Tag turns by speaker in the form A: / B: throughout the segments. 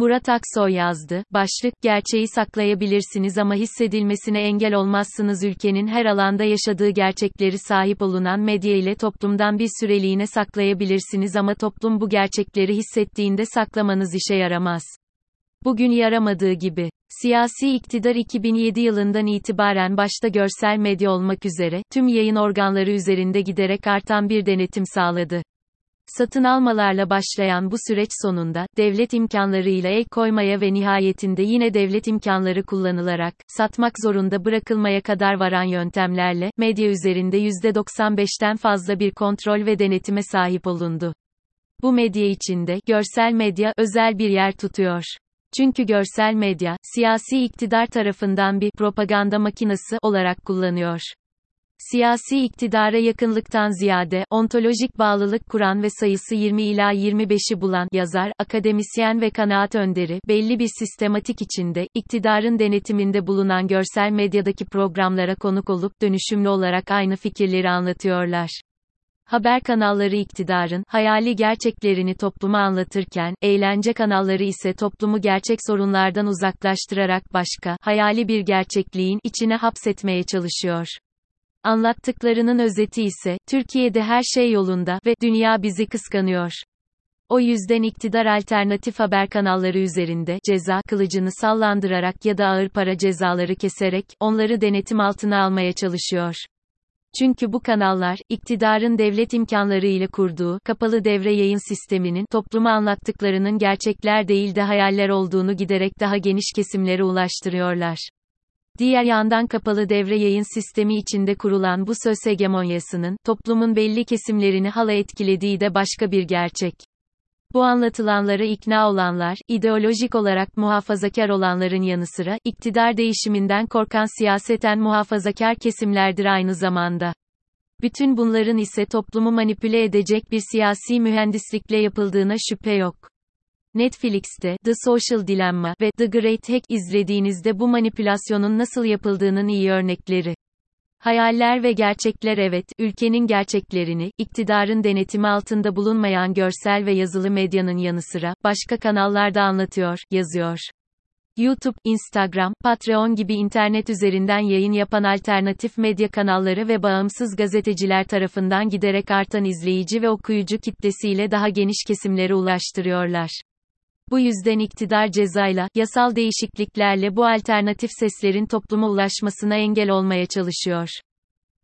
A: Murat Aksoy yazdı. Başlık, gerçeği saklayabilirsiniz ama hissedilmesine engel olmazsınız ülkenin her alanda yaşadığı gerçekleri sahip olunan medya ile toplumdan bir süreliğine saklayabilirsiniz ama toplum bu gerçekleri hissettiğinde saklamanız işe yaramaz. Bugün yaramadığı gibi. Siyasi iktidar 2007 yılından itibaren başta görsel medya olmak üzere, tüm yayın organları üzerinde giderek artan bir denetim sağladı. Satın almalarla başlayan bu süreç sonunda, devlet imkanlarıyla el koymaya ve nihayetinde yine devlet imkanları kullanılarak, satmak zorunda bırakılmaya kadar varan yöntemlerle, medya üzerinde %95'ten fazla bir kontrol ve denetime sahip olundu. Bu medya içinde, görsel medya, özel bir yer tutuyor. Çünkü görsel medya, siyasi iktidar tarafından bir propaganda makinesi olarak kullanıyor. Siyasi iktidara yakınlıktan ziyade, ontolojik bağlılık kuran ve sayısı 20 ila 25'i bulan, yazar, akademisyen ve kanaat önderi, belli bir sistematik içinde, iktidarın denetiminde bulunan görsel medyadaki programlara konuk olup dönüşümlü olarak aynı fikirleri anlatıyorlar. Haber kanalları iktidarın, hayali gerçeklerini topluma anlatırken, eğlence kanalları ise toplumu gerçek sorunlardan uzaklaştırarak başka, hayali bir gerçekliğin içine hapsetmeye çalışıyor. Anlattıklarının özeti ise, Türkiye'de her şey yolunda ve dünya bizi kıskanıyor. O yüzden iktidar alternatif haber kanalları üzerinde ceza kılıcını sallandırarak ya da ağır para cezaları keserek onları denetim altına almaya çalışıyor. Çünkü bu kanallar, iktidarın devlet imkanları ile kurduğu, kapalı devre yayın sisteminin, topluma anlattıklarının gerçekler değil de hayaller olduğunu giderek daha geniş kesimlere ulaştırıyorlar. Diğer yandan kapalı devre yayın sistemi içinde kurulan bu söz hegemonyasının, toplumun belli kesimlerini hala etkilediği de başka bir gerçek. Bu anlatılanlara ikna olanlar, ideolojik olarak muhafazakar olanların yanı sıra, iktidar değişiminden korkan siyaseten muhafazakar kesimlerdir aynı zamanda. Bütün bunların ise toplumu manipüle edecek bir siyasi mühendislikle yapıldığına şüphe yok. Netflix'te The Social Dilemma ve The Great Hack izlediğinizde bu manipülasyonun nasıl yapıldığının iyi örnekleri. Hayaller ve gerçekler evet, ülkenin gerçeklerini, iktidarın denetimi altında bulunmayan görsel ve yazılı medyanın yanı sıra, başka kanallarda anlatıyor, yazıyor. YouTube, Instagram, Patreon gibi internet üzerinden yayın yapan alternatif medya kanalları ve bağımsız gazeteciler tarafından giderek artan izleyici ve okuyucu kitlesiyle daha geniş kesimlere ulaştırıyorlar. Bu yüzden iktidar cezayla, yasal değişikliklerle bu alternatif seslerin topluma ulaşmasına engel olmaya çalışıyor.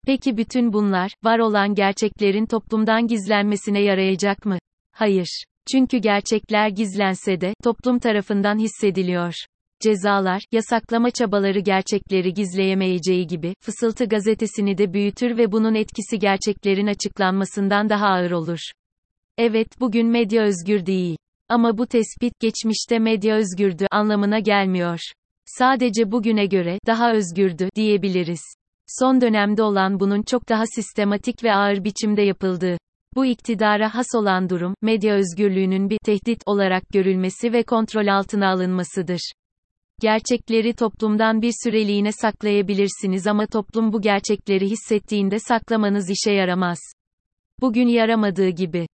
A: Peki bütün bunlar, var olan gerçeklerin toplumdan gizlenmesine yarayacak mı? Hayır. Çünkü gerçekler gizlense de, toplum tarafından hissediliyor. Cezalar, yasaklama çabaları gerçekleri gizleyemeyeceği gibi, Fısıltı gazetesini de büyütür ve bunun etkisi gerçeklerin açıklanmasından daha ağır olur. Evet, bugün medya özgür değil. Ama bu tespit, geçmişte medya özgürdü anlamına gelmiyor. Sadece bugüne göre, daha özgürdü, diyebiliriz. Son dönemde olan bunun çok daha sistematik ve ağır biçimde yapıldığı. Bu iktidara has olan durum, medya özgürlüğünün bir tehdit olarak görülmesi ve kontrol altına alınmasıdır. Gerçekleri toplumdan bir süreliğine saklayabilirsiniz ama toplum bu gerçekleri hissettiğinde saklamanız işe yaramaz. Bugün yaramadığı gibi.